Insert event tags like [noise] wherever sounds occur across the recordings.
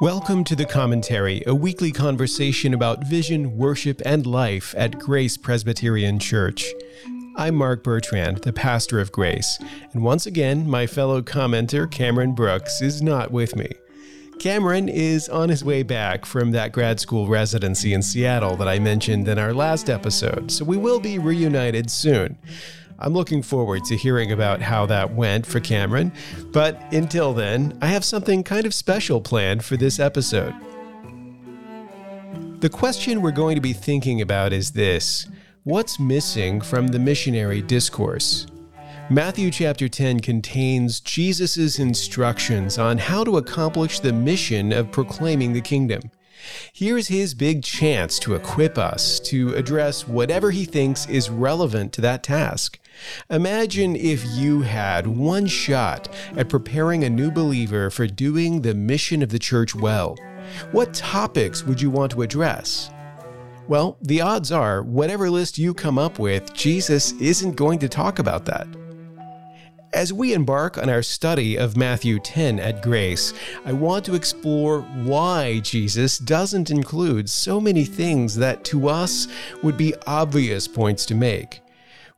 Welcome to The Commentary, a weekly conversation about vision, worship, and life at Grace Presbyterian Church. I'm Mark Bertrand, the pastor of Grace, and once again, my fellow commenter Cameron Brooks is not with me. Cameron is on his way back from that grad school residency in Seattle that I mentioned in our last episode, so we will be reunited soon. I'm looking forward to hearing about how that went for Cameron, but until then, I have something kind of special planned for this episode. The question we're going to be thinking about is this What's missing from the missionary discourse? Matthew chapter 10 contains Jesus' instructions on how to accomplish the mission of proclaiming the kingdom. Here's his big chance to equip us to address whatever he thinks is relevant to that task. Imagine if you had one shot at preparing a new believer for doing the mission of the church well. What topics would you want to address? Well, the odds are, whatever list you come up with, Jesus isn't going to talk about that. As we embark on our study of Matthew 10 at Grace, I want to explore why Jesus doesn't include so many things that to us would be obvious points to make.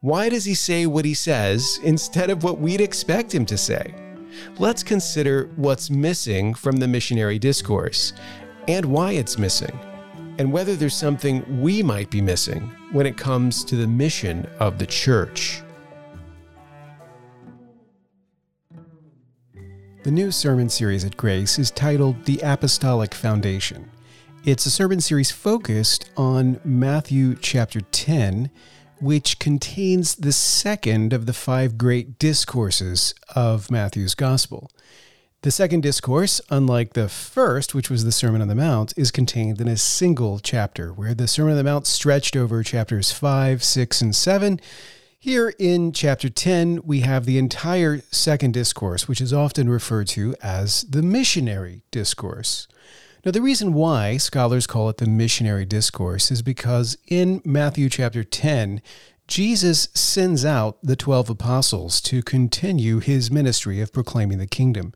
Why does he say what he says instead of what we'd expect him to say? Let's consider what's missing from the missionary discourse and why it's missing, and whether there's something we might be missing when it comes to the mission of the church. The new sermon series at Grace is titled The Apostolic Foundation. It's a sermon series focused on Matthew chapter 10, which contains the second of the five great discourses of Matthew's Gospel. The second discourse, unlike the first, which was the Sermon on the Mount, is contained in a single chapter, where the Sermon on the Mount stretched over chapters 5, 6, and 7 here in chapter 10, we have the entire second discourse, which is often referred to as the missionary discourse. Now, the reason why scholars call it the missionary discourse is because in Matthew chapter 10, Jesus sends out the 12 apostles to continue his ministry of proclaiming the kingdom.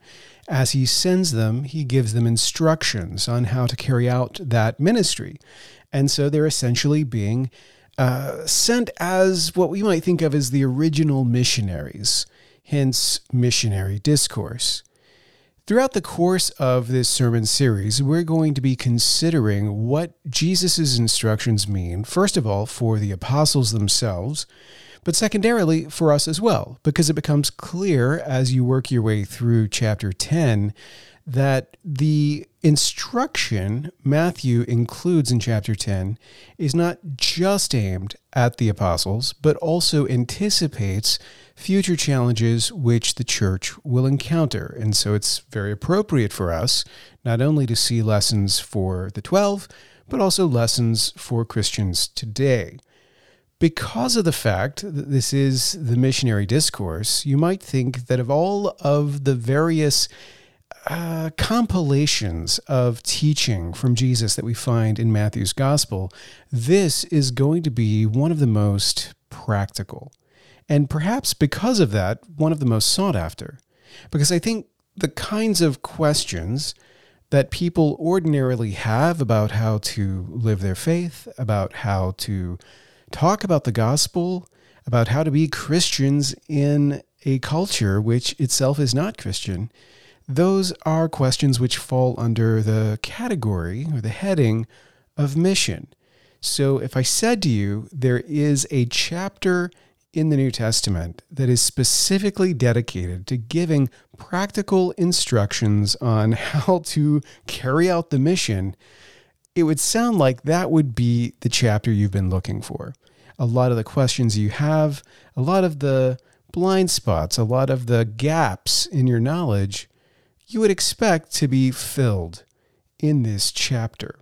As he sends them, he gives them instructions on how to carry out that ministry. And so they're essentially being uh, sent as what we might think of as the original missionaries, hence missionary discourse. Throughout the course of this sermon series, we're going to be considering what Jesus' instructions mean, first of all, for the apostles themselves, but secondarily for us as well, because it becomes clear as you work your way through chapter 10 that the instruction Matthew includes in chapter 10 is not just aimed at the apostles, but also anticipates future challenges which the church will encounter. And so it's very appropriate for us not only to see lessons for the 12, but also lessons for Christians today. Because of the fact that this is the missionary discourse, you might think that of all of the various uh, compilations of teaching from Jesus that we find in Matthew's gospel, this is going to be one of the most practical. And perhaps because of that, one of the most sought after. Because I think the kinds of questions that people ordinarily have about how to live their faith, about how to talk about the gospel, about how to be Christians in a culture which itself is not Christian, those are questions which fall under the category or the heading of mission. So if I said to you, there is a chapter in the New Testament that is specifically dedicated to giving practical instructions on [laughs] how to carry out the mission, it would sound like that would be the chapter you've been looking for. A lot of the questions you have, a lot of the blind spots, a lot of the gaps in your knowledge you would expect to be filled in this chapter.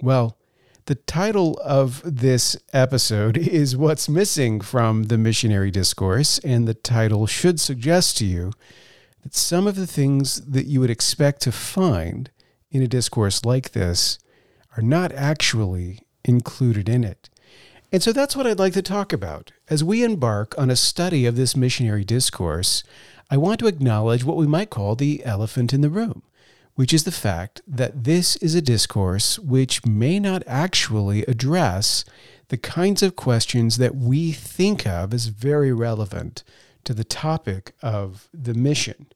Well, the title of this episode [laughs] is What's Missing from the Missionary Discourse, and the title should suggest to you that some of the things that you would expect to find in a discourse like this are not actually included in it. And so that's what I'd like to talk about. As we embark on a study of this missionary discourse, I want to acknowledge what we might call the elephant in the room, which is the fact that this is a discourse which may not actually address the kinds of questions that we think of as very relevant to the topic of the mission.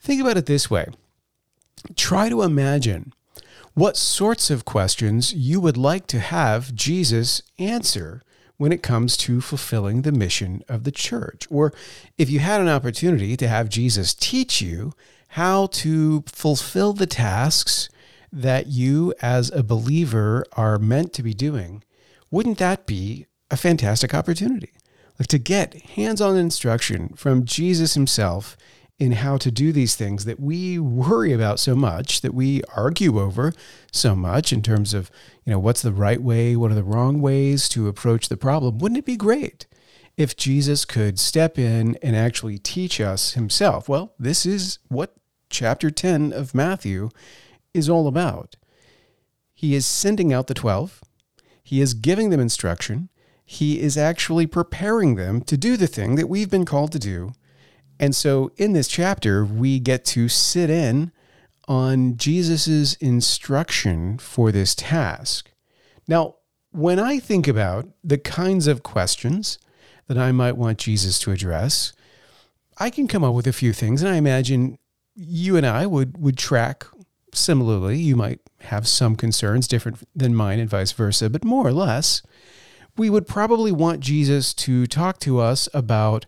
Think about it this way try to imagine what sorts of questions you would like to have Jesus answer when it comes to fulfilling the mission of the church. Or if you had an opportunity to have Jesus teach you how to fulfill the tasks that you as a believer are meant to be doing, wouldn't that be a fantastic opportunity? Like to get hands on instruction from Jesus himself in how to do these things that we worry about so much, that we argue over so much in terms of, you know, what's the right way, what are the wrong ways to approach the problem. Wouldn't it be great if Jesus could step in and actually teach us himself? Well, this is what chapter 10 of Matthew is all about. He is sending out the 12, he is giving them instruction, he is actually preparing them to do the thing that we've been called to do and so in this chapter, we get to sit in on Jesus' instruction for this task. Now, when I think about the kinds of questions that I might want Jesus to address, I can come up with a few things, and I imagine you and I would, would track similarly. You might have some concerns different than mine, and vice versa, but more or less, we would probably want Jesus to talk to us about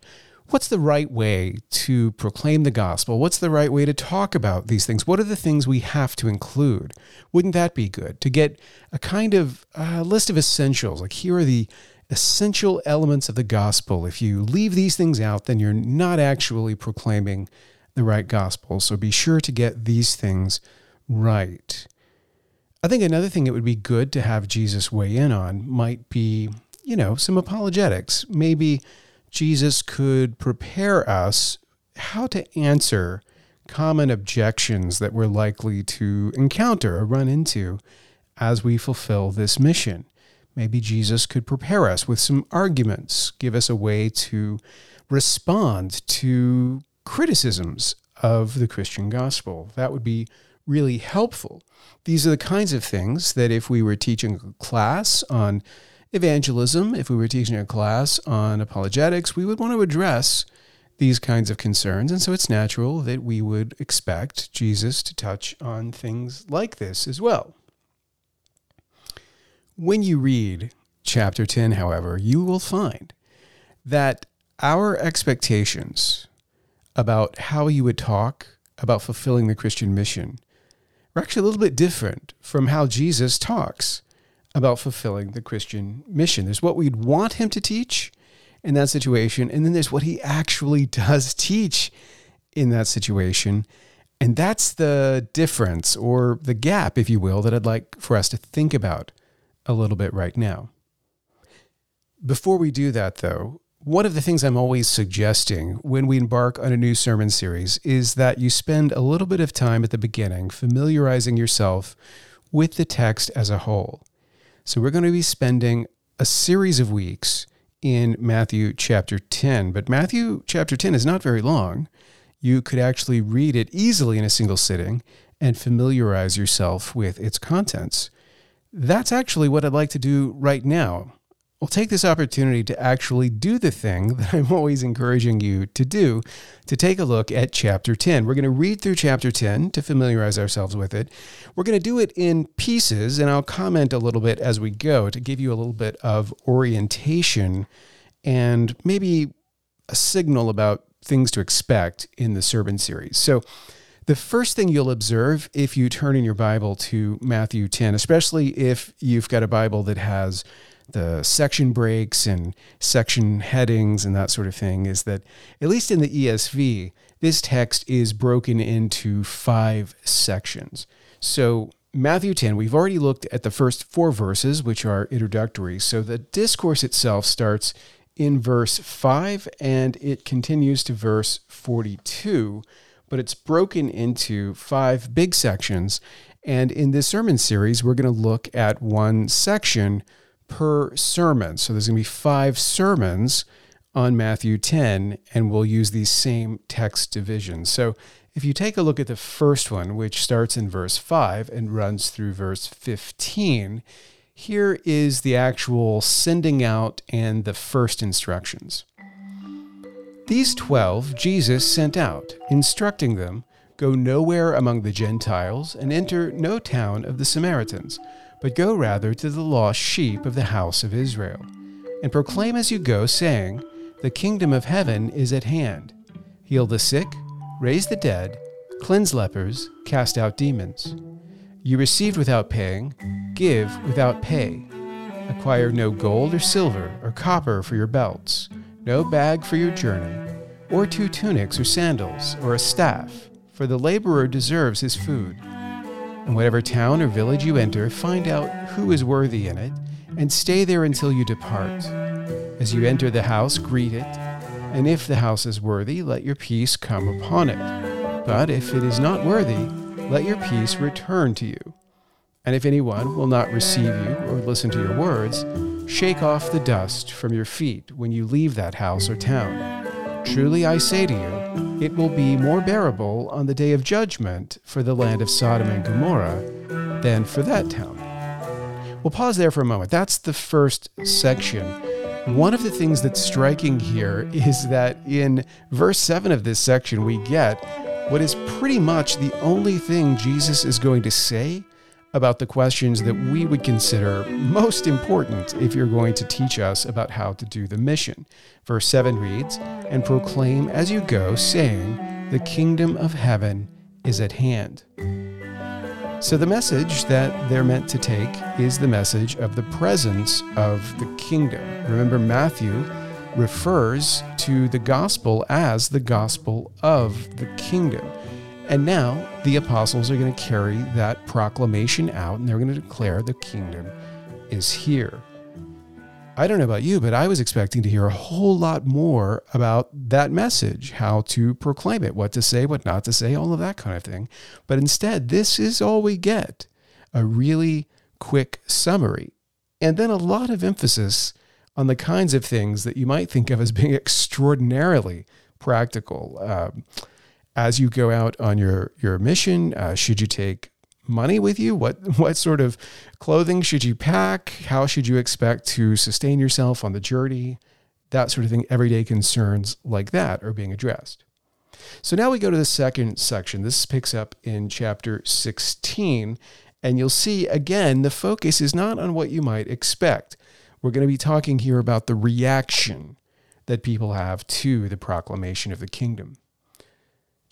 what's the right way to proclaim the gospel? What's the right way to talk about these things? What are the things we have to include? Wouldn't that be good to get a kind of uh, list of essentials? Like, here are the essential elements of the gospel. If you leave these things out, then you're not actually proclaiming the right gospel. So be sure to get these things right. I think another thing it would be good to have Jesus weigh in on might be, you know, some apologetics. Maybe Jesus could prepare us how to answer common objections that we're likely to encounter or run into as we fulfill this mission. Maybe Jesus could prepare us with some arguments, give us a way to respond to criticisms of the Christian gospel. That would be really helpful. These are the kinds of things that if we were teaching a class on evangelism, if we were teaching a class on apologetics, we would want to address these kinds of concerns. And so it's natural that we would expect Jesus to touch on things like this as well. When you read chapter 10, however, you will find that our expectations about how you would talk about fulfilling the Christian mission are actually a little bit different from how Jesus talks about fulfilling the Christian mission. There's what we'd want him to teach in that situation, and then there's what he actually [laughs] does teach in that situation. And that's the difference or the gap, if you will, that I'd like for us to think about a little bit right now. Before we do that, though, one of the things I'm always suggesting when we embark on a new sermon series is that you spend a little bit of time at the beginning familiarizing yourself with the text as a whole. So we're going to be spending a series of weeks in Matthew chapter 10. But Matthew chapter 10 is not very long. You could actually read it easily in a single sitting and familiarize yourself with its contents. That's actually what I'd like to do right now we'll take this opportunity to actually do the thing [laughs] that I'm always encouraging you to do to take a look at chapter 10. We're going to read through chapter 10 to familiarize ourselves with it. We're going to do it in pieces, and I'll comment a little bit as we go to give you a little bit of orientation and maybe a signal about things to expect in the sermon series. So, the first thing you'll observe if you turn in your Bible to Matthew 10, especially if you've got a Bible that has the section breaks and section headings and that sort of thing is that, at least in the ESV, this text is broken into five sections. So, Matthew 10, we've already looked at the first four verses, which are introductory. So, the discourse itself starts in verse 5 and it continues to verse 42, but it's broken into five big sections. And in this sermon series, we're going to look at one section per sermon. So there's going to be five sermons on Matthew 10, and we'll use these same text divisions. So If you take a look at the first one, which starts in verse 5 and runs through verse 15, here is the actual sending out and the first instructions. These twelve Jesus sent out, instructing them Go nowhere among the Gentiles, and enter no town of the Samaritans, but go rather to the lost sheep of the house of Israel. And proclaim as you go, saying, The kingdom of heaven is at hand. Heal the sick, raise the dead, cleanse lepers, cast out demons. You received without paying, give without pay. Acquire no gold or silver or copper for your belts, no bag for your journey, or two tunics or sandals, or a staff, for the laborer deserves his food. In whatever town or village you enter, find out who is worthy in it, and stay there until you depart. As you enter the house, greet it, and if the house is worthy, let your peace come upon it. But if it is not worthy, let your peace return to you. And if anyone will not receive you or listen to your words, shake off the dust from your feet when you leave that house or town. Truly I say to you, it will be more bearable on the day of judgment for the land of Sodom and Gomorrah than for that town. We'll pause there for a moment. That's the first section. One of the things that's striking here [laughs] is that in verse 7 of this section, we get what is pretty much the only thing Jesus is going to say about the questions that we would consider most important if you're going to teach us about how to do the mission. Verse 7 reads, And proclaim as you go, saying, The kingdom of heaven is at hand. So, the message that they're meant to take is the message of the presence of the kingdom. Remember, Matthew refers to the gospel as the gospel of the kingdom. And now the apostles are going to carry that proclamation out and they're going to declare the kingdom is here. I don't know about you, but I was expecting to hear a whole lot more about that message, how to proclaim it, what to say, what not to say, all of that kind of thing. But instead, this is all we get a really quick summary. And then a lot of emphasis on the kinds of things that you might think of as being [laughs] extraordinarily practical. Um, as you go out on your your mission? Uh, should you take money with you? What what sort of clothing should you pack? How should you expect to sustain yourself on the journey? That sort of thing. Everyday concerns like that are being addressed. So now we go to the second section. This picks up in chapter 16, and you'll see again the focus is not on what you might expect. We're going to be talking here about the reaction that people have to the proclamation of the kingdom.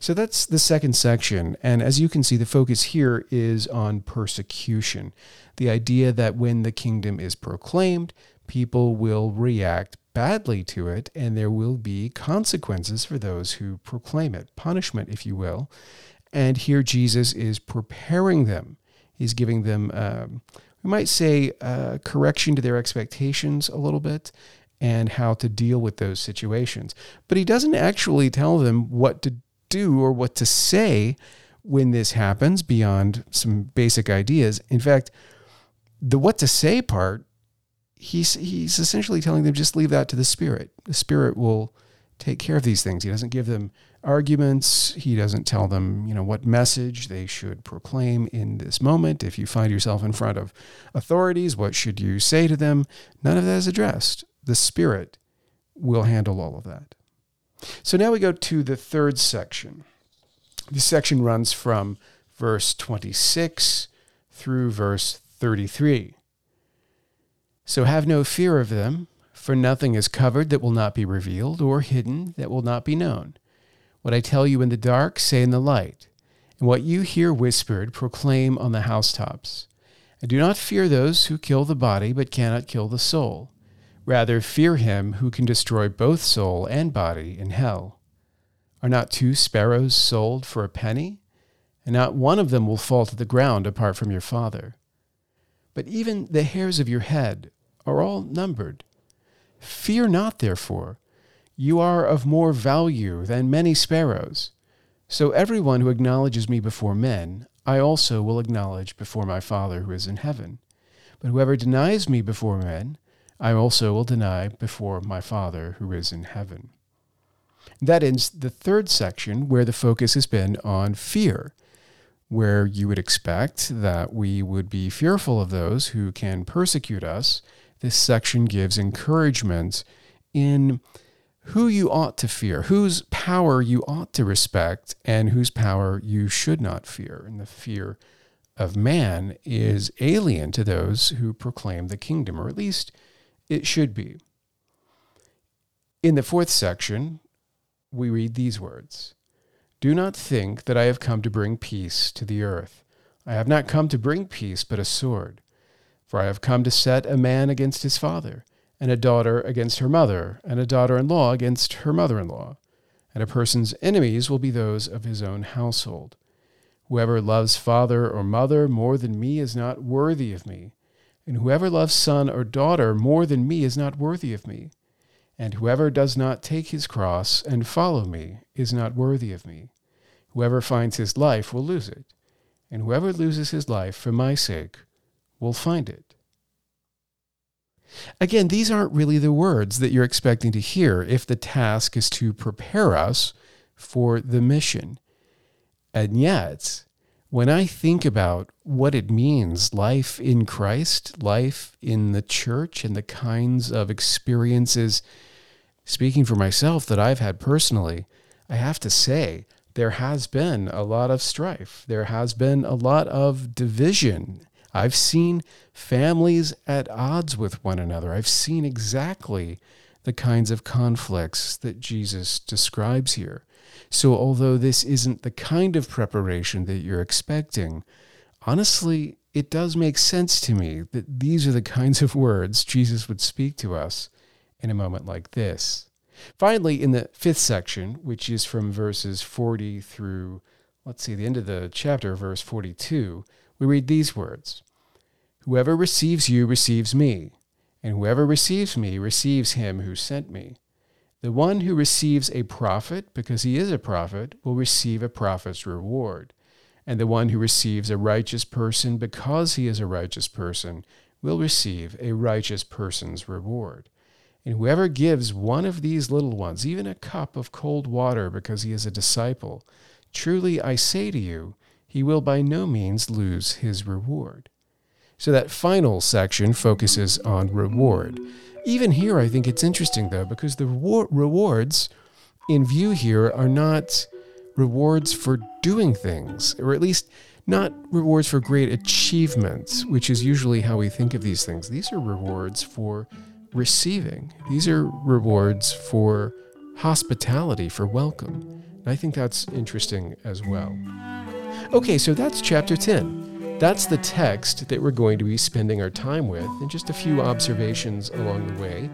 So that's the second section. And as you can see, the focus here is on persecution. The idea that when the kingdom is proclaimed, people will react badly to it, and there will be consequences for those who proclaim it, punishment, if you will. And here Jesus is preparing them. He's giving them, um, we might say, uh, correction to their expectations a little bit and how to deal with those situations. But he doesn't actually tell them what to do or what to say when this happens beyond some basic ideas. In fact, the what to say part, he's he's essentially telling them just leave that to the spirit. The spirit will take care of these things. He doesn't give them arguments. He doesn't tell them, you know, what message they should proclaim in this moment. If you find yourself in front of authorities, what should you say to them? None of that is addressed. The spirit will handle all of that. So now we go to the third section. This section runs from verse 26 through verse 33. So have no fear of them, for nothing is covered that will not be revealed, or hidden that will not be known. What I tell you in the dark, say in the light, and what you hear whispered, proclaim on the housetops. And do not fear those who kill the body, but cannot kill the soul. Rather, fear him who can destroy both soul and body in hell. Are not two sparrows sold for a penny? And not one of them will fall to the ground apart from your Father. But even the hairs of your head are all numbered. Fear not, therefore. You are of more value than many sparrows. So everyone who acknowledges me before men, I also will acknowledge before my Father who is in heaven. But whoever denies me before men, I also will deny before my Father who is in heaven. That ends the third section where the focus has been on fear, where you would expect that we would be fearful of those who can persecute us. This section gives encouragement in who you ought to fear, whose power you ought to respect, and whose power you should not fear. And the fear of man is alien to those who proclaim the kingdom, or at least it should be. In the fourth section, we read these words Do not think that I have come to bring peace to the earth. I have not come to bring peace, but a sword. For I have come to set a man against his father, and a daughter against her mother, and a daughter in law against her mother in law. And a person's enemies will be those of his own household. Whoever loves father or mother more than me is not worthy of me and whoever loves son or daughter more than me is not worthy of me. And whoever does not take his cross and follow me is not worthy of me. Whoever finds his life will lose it, and whoever loses his life for my sake will find it. Again, these aren't really the words that you're expecting to hear if the task is to prepare us for the mission. And yet, when I think about what it means, life in Christ, life in the church, and the kinds of experiences, speaking for myself, that I've had personally, I have to say, there has been a lot of strife. There has been a lot of division. I've seen families at odds with one another. I've seen exactly the kinds of conflicts that Jesus describes here. So, although this isn't the kind of preparation that you're expecting, honestly, it does make sense to me that these are the kinds of words Jesus would speak to us in a moment like this. Finally, in the fifth section, which is from verses 40 through, let's see, the end of the chapter, verse 42, we read these words Whoever receives you receives me, and whoever receives me receives him who sent me. The one who receives a prophet because he is a prophet will receive a prophet's reward. And the one who receives a righteous person because he is a righteous person will receive a righteous person's reward. And whoever gives one of these little ones, even a cup of cold water because he is a disciple, truly I say to you, he will by no means lose his reward. So that final section focuses on reward. Even here, I think it's interesting though, because the rewards in view here are not rewards for doing things, or at least not rewards for great achievements, which is usually how we think of these things. These are rewards for receiving, these are rewards for hospitality, for welcome. And I think that's interesting as well. Okay, so that's chapter 10. That's the text that we're going to be spending our time with, and just a few observations along the way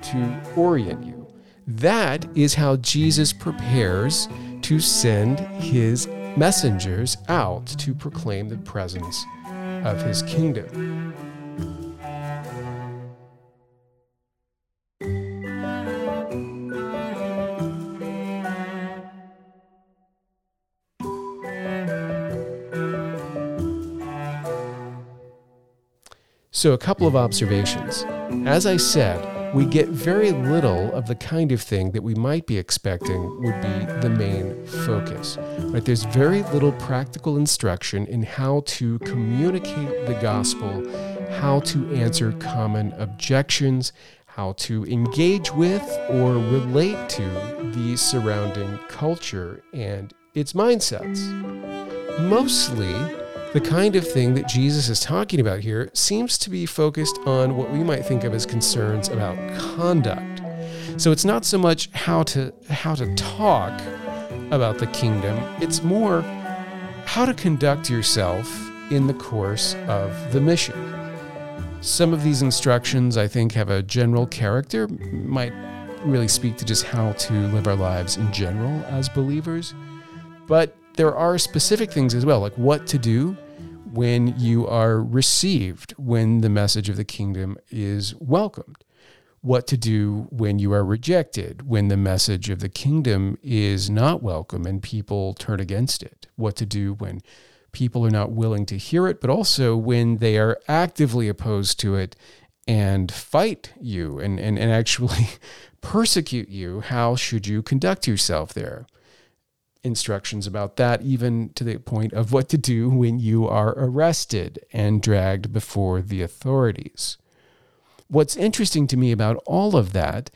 to orient you. That is how Jesus prepares to send his messengers out to proclaim the presence of his kingdom. So, a couple of observations. As I said, we get very little of the kind of thing that we might be expecting would be the main focus. Right? There's very little practical instruction in how to communicate the gospel, how to answer common objections, how to engage with or relate to the surrounding culture and its mindsets. Mostly, the kind of thing that Jesus is talking about here seems to be focused on what we might think of as concerns about conduct. So it's not so much how to how to talk about the kingdom, it's more how to conduct yourself in the course of the mission. Some of these instructions I think have a general character, might really speak to just how to live our lives in general as believers. But there are specific things as well, like what to do when you are received, when the message of the kingdom is welcomed, what to do when you are rejected, when the message of the kingdom is not welcome and people turn against it, what to do when people are not willing to hear it, but also when they are actively opposed to it and fight you and, and, and actually [laughs] persecute you, how should you conduct yourself there? Instructions about that, even to the point of what to do when you are arrested and dragged before the authorities. What's interesting to me about all of that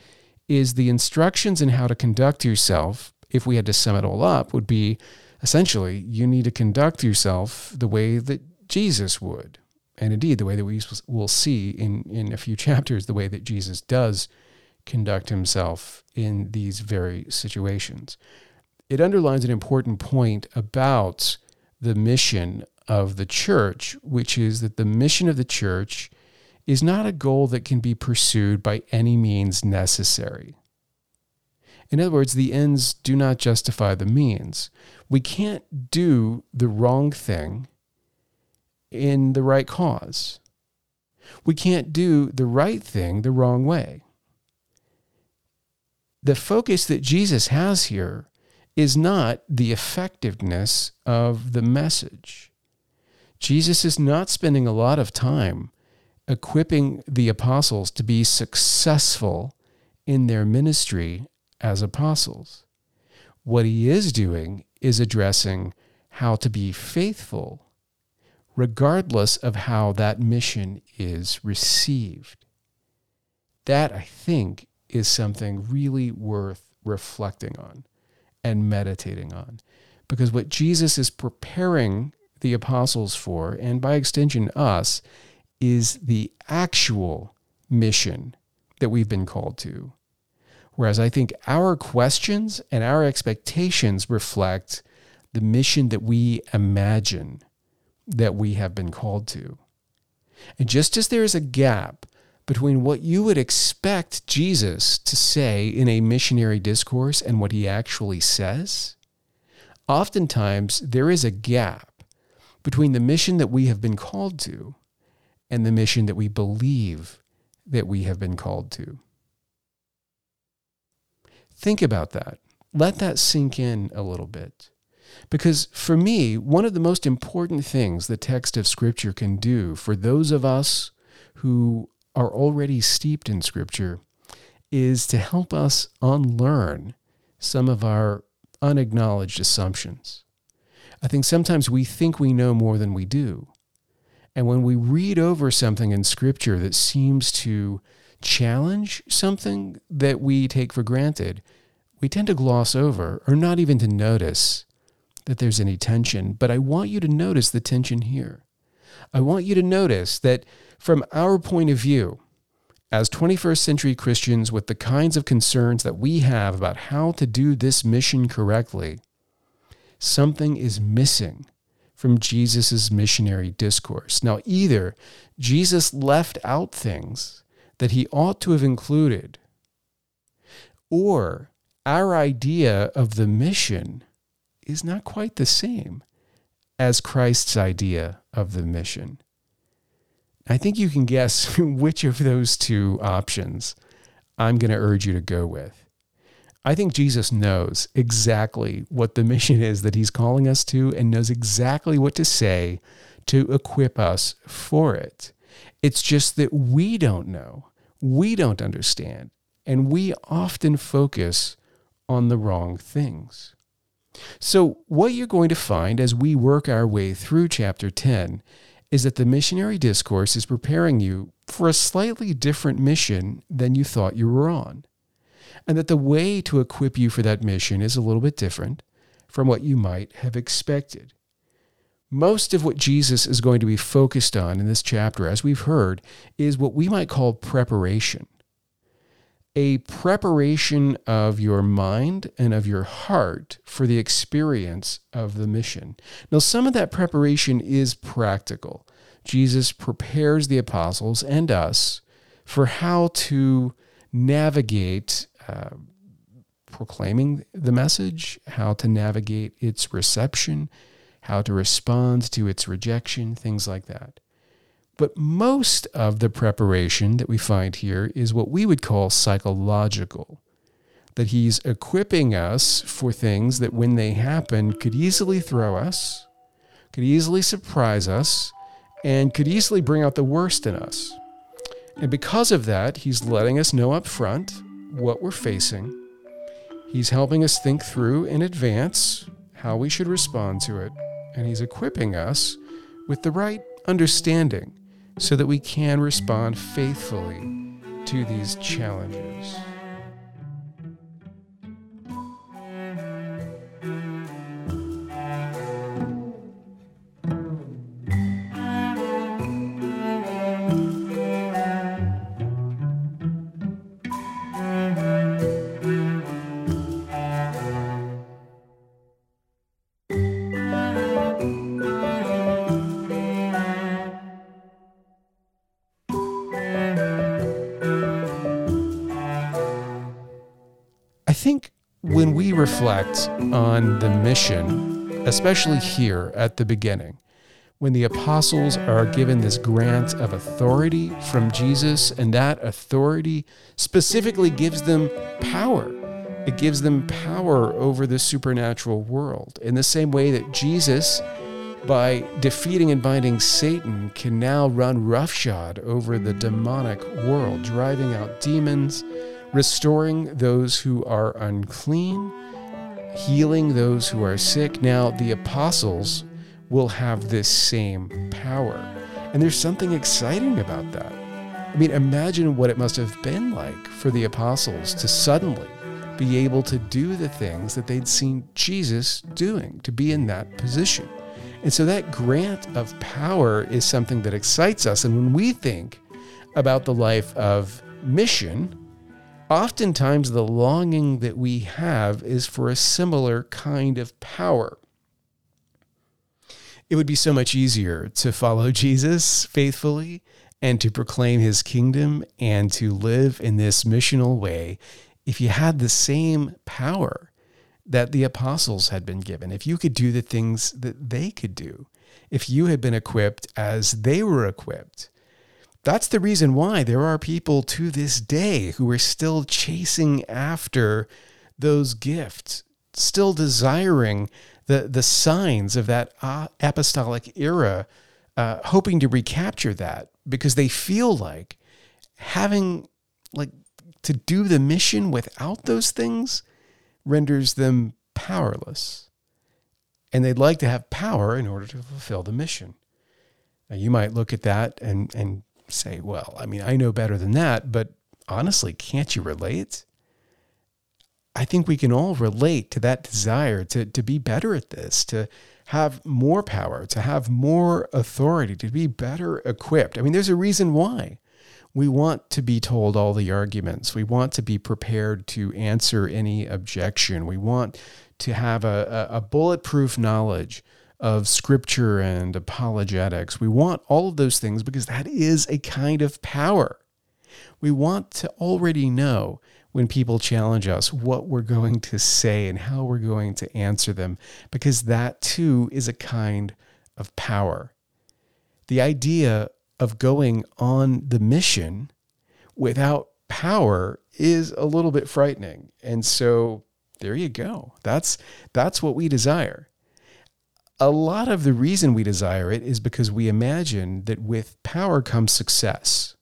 is the instructions in how to conduct yourself, if we had to sum it all up, would be essentially you need to conduct yourself the way that Jesus would. And indeed, the way that we will see in, in a few [laughs] chapters, the way that Jesus does conduct himself in these very situations it underlines an important point about the mission of the church, which is that the mission of the church is not a goal that can be pursued by any means necessary. In other words, the ends do not justify the means. We can't do the wrong thing in the right cause. We can't do the right thing the wrong way. The focus that Jesus has here is not the effectiveness of the message. Jesus is not spending a lot of time equipping the apostles to be successful in their ministry as apostles. What he is doing is addressing how to be faithful, regardless of how that mission is received. That, I think, is something really worth reflecting on and meditating on. Because what Jesus is preparing the apostles for, and by extension us, is the actual mission that we've been called to. Whereas I think our questions and our expectations reflect the mission that we imagine that we have been called to. And just as there is a gap between what you would expect Jesus to say in a missionary discourse and what he actually says, oftentimes there is a gap between the mission that we have been called to and the mission that we believe that we have been called to. Think about that. Let that sink in a little bit. Because for me, one of the most important things the text of Scripture can do for those of us who are already steeped in Scripture is to help us unlearn some of our unacknowledged assumptions. I think sometimes we think we know more than we do. And when we read over something in Scripture that seems to challenge something that we take for granted, we tend to gloss over or not even to notice that there's any tension. But I want you to notice the tension here. I want you to notice that from our point of view, as 21st century Christians, with the kinds of concerns that we have about how to do this mission correctly, something is missing from Jesus' missionary discourse. Now, either Jesus left out things that he ought to have included, or our idea of the mission is not quite the same as Christ's idea of the mission. I think you can guess [laughs] which of those two options I'm going to urge you to go with. I think Jesus knows exactly what the mission is that he's calling us to and knows exactly what to say to equip us for it. It's just that we don't know, we don't understand, and we often focus on the wrong things. So, what you're going to find as we work our way through chapter 10 is that the missionary discourse is preparing you for a slightly different mission than you thought you were on. And that the way to equip you for that mission is a little bit different from what you might have expected. Most of what Jesus is going to be focused on in this chapter, as we've heard, is what we might call preparation a preparation of your mind and of your heart for the experience of the mission. Now, some of that preparation is practical. Jesus prepares the apostles and us for how to navigate uh, proclaiming the message, how to navigate its reception, how to respond to its rejection, things like that. But most of the preparation that we find here is what we would call psychological. That he's equipping us for things that, when they happen, could easily throw us, could easily surprise us, and could easily bring out the worst in us. And because of that, he's letting us know up front what we're facing. He's helping us think through in advance how we should respond to it. And he's equipping us with the right understanding so that we can respond faithfully to these challenges. Reflect on the mission, especially here at the beginning, when the apostles are given this grant of authority from Jesus, and that authority specifically gives them power. It gives them power over the supernatural world. In the same way that Jesus, by defeating and binding Satan, can now run roughshod over the demonic world, driving out demons restoring those who are unclean, healing those who are sick. Now, the apostles will have this same power. And there's something exciting about that. I mean, imagine what it must have been like for the apostles to suddenly be able to do the things that they'd seen Jesus doing, to be in that position. And so that grant of power is something that excites us. And when we think about the life of mission, Oftentimes, the longing that we have is for a similar kind of power. It would be so much easier to follow Jesus faithfully and to proclaim his kingdom and to live in this missional way if you had the same power that the apostles had been given, if you could do the things that they could do, if you had been equipped as they were equipped that's the reason why there are people to this day who are still chasing after those gifts, still desiring the, the signs of that uh, apostolic era, uh, hoping to recapture that because they feel like having like to do the mission without those things renders them powerless. And they'd like to have power in order to fulfill the mission. Now, you might look at that and, and say, well, I mean, I know better than that, but honestly, can't you relate? I think we can all relate to that desire to, to be better at this, to have more power, to have more authority, to be better equipped. I mean, there's a reason why. We want to be told all the arguments. We want to be prepared to answer any objection. We want to have a, a, a bulletproof knowledge of scripture and apologetics. We want all of those things because that is a kind of power. We want to already know when people challenge us what we're going to say and how we're going to answer them because that too is a kind of power. The idea of going on the mission without power is a little bit frightening. And so there you go. That's that's what we desire a lot of the reason we desire it is because we imagine that with power comes success.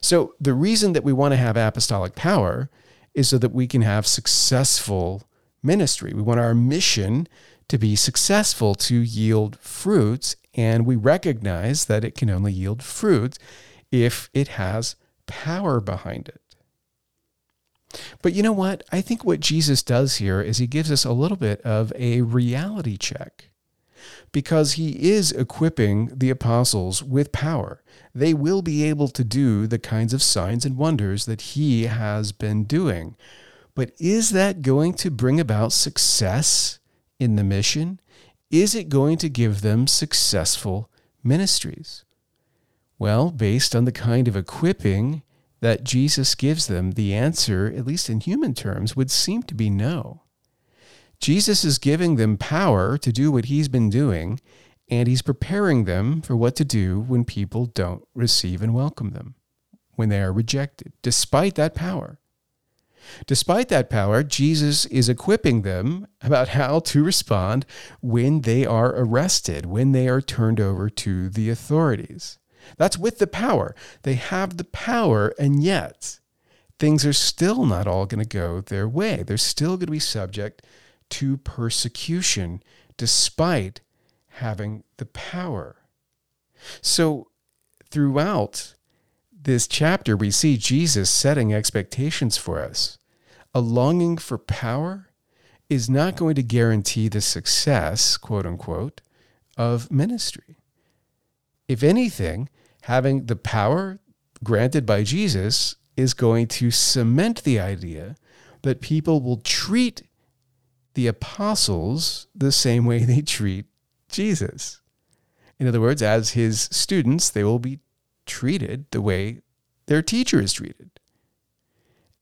So, the reason that we want to have apostolic power is so that we can have successful ministry. We want our mission to be successful, to yield fruits, and we recognize that it can only yield fruits if it has power behind it. But you know what? I think what Jesus does here is he gives us a little bit of a reality check because he is equipping the apostles with power. They will be able to do the kinds of signs and wonders that he has been doing. But is that going to bring about success in the mission? Is it going to give them successful ministries? Well, based on the kind of equipping that Jesus gives them, the answer, at least in human terms, would seem to be no. Jesus is giving them power to do what he's been doing, and he's preparing them for what to do when people don't receive and welcome them, when they are rejected, despite that power. Despite that power, Jesus is equipping them about how to respond when they are arrested, when they are turned over to the authorities. That's with the power. They have the power, and yet things are still not all going to go their way. They're still going to be subject to persecution despite having the power. So, throughout this chapter, we see Jesus setting expectations for us. A longing for power is not going to guarantee the success, quote unquote, of ministry. If anything, having the power granted by Jesus is going to cement the idea that people will treat the apostles the same way they treat Jesus. In other words, as his students, they will be treated the way their teacher is treated.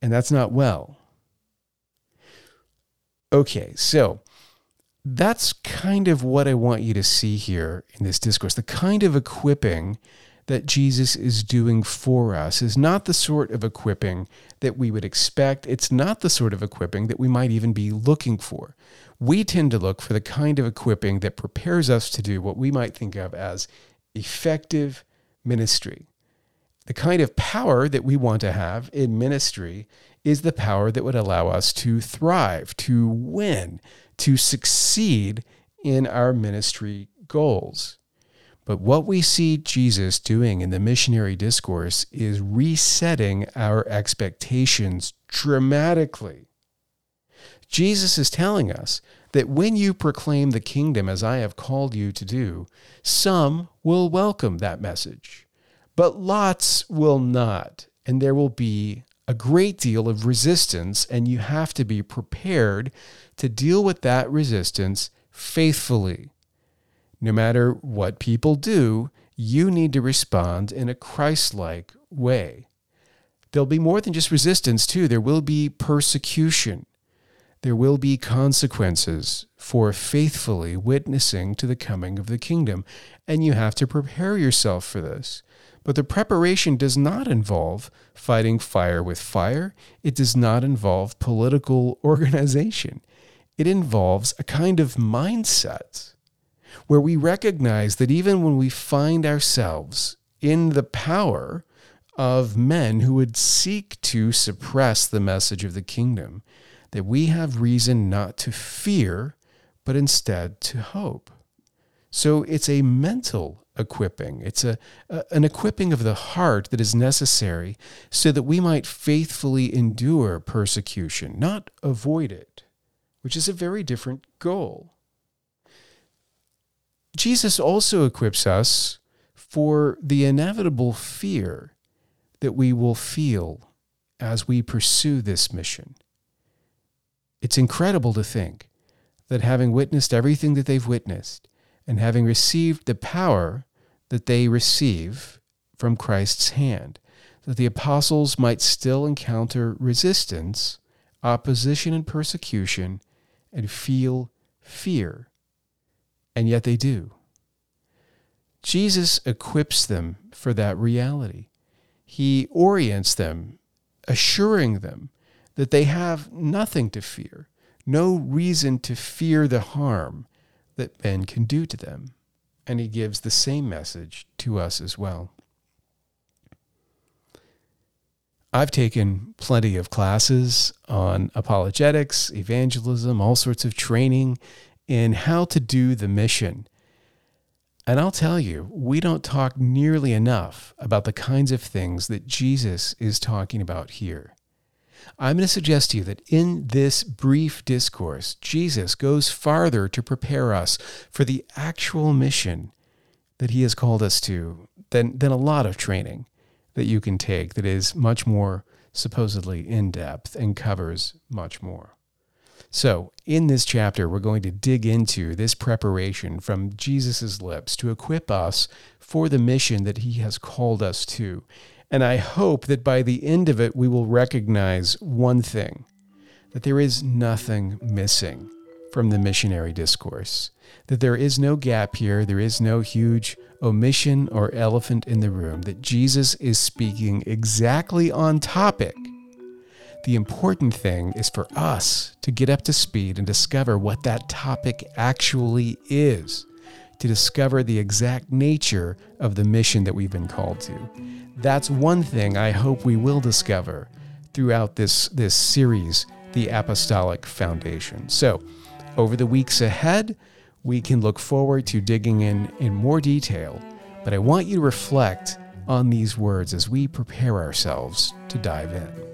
And that's not well. Okay, so that's kind of what I want you to see here in this discourse. The kind of equipping that Jesus is doing for us is not the sort of equipping that we would expect. It's not the sort of equipping that we might even be looking for. We tend to look for the kind of equipping that prepares us to do what we might think of as effective ministry. The kind of power that we want to have in ministry is the power that would allow us to thrive, to win, to succeed in our ministry goals. But what we see Jesus doing in the missionary discourse is resetting our expectations dramatically. Jesus is telling us that when you proclaim the kingdom as I have called you to do, some will welcome that message, but lots will not, and there will be a great deal of resistance, and you have to be prepared to deal with that resistance faithfully. No matter what people do, you need to respond in a Christ like way. There'll be more than just resistance, too. There will be persecution. There will be consequences for faithfully witnessing to the coming of the kingdom, and you have to prepare yourself for this. But the preparation does not involve fighting fire with fire. It does not involve political [laughs] organization. It involves a kind of mindset where we recognize that even when we find ourselves in the power of men who would seek to suppress the message of the kingdom, that we have reason not to fear, but instead to hope. So it's a mental equipping. It's a, a, an equipping of the heart that is necessary so that we might faithfully endure persecution, not avoid it, which is a very different goal. Jesus also equips us for the inevitable fear that we will feel as we pursue this mission. It's incredible to think that having witnessed everything that they've witnessed and having received the power that they receive from Christ's hand, that the apostles might still encounter resistance, opposition, and persecution and feel fear and yet they do. Jesus equips them for that reality. He orients them, assuring them that they have nothing to fear, no reason to fear the harm that men can do to them. And he gives the same message to us as well. I've taken plenty of classes on apologetics, evangelism, all sorts of training in how to do the mission. And I'll tell you, we don't talk nearly enough about the kinds of things that Jesus is talking about here. I'm going to suggest to you that in this brief discourse, Jesus goes farther to prepare us for the actual mission that he has called us to than, than a lot of training that you can take that is much more supposedly in depth and covers much more. So, in this chapter, we're going to dig into this preparation from Jesus' lips to equip us for the mission that he has called us to. And I hope that by the end of it, we will recognize one thing that there is nothing missing from the missionary discourse, that there is no gap here, there is no huge omission or elephant in the room, that Jesus is speaking exactly on topic. The important thing is for us to get up to speed and discover what that topic actually is, to discover the exact nature of the mission that we've been called to. That's one thing I hope we will discover throughout this, this series, The Apostolic Foundation. So, over the weeks ahead, we can look forward to digging in in more detail, but I want you to reflect on these words as we prepare ourselves to dive in.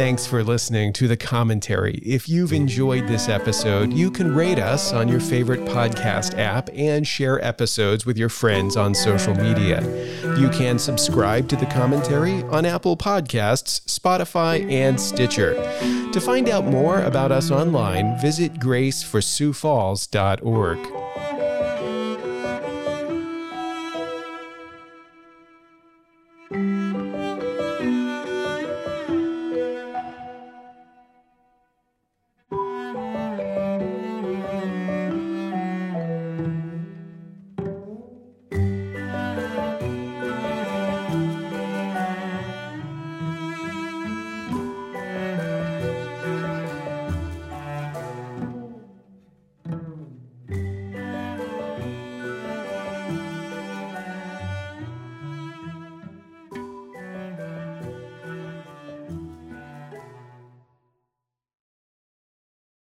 Thanks for listening to the commentary. If you've enjoyed this episode, you can rate us on your favorite podcast app and share episodes with your friends on social media. You can subscribe to the commentary on Apple Podcasts, Spotify, and Stitcher. To find out more about us online, visit graceforsiouxfalls.org.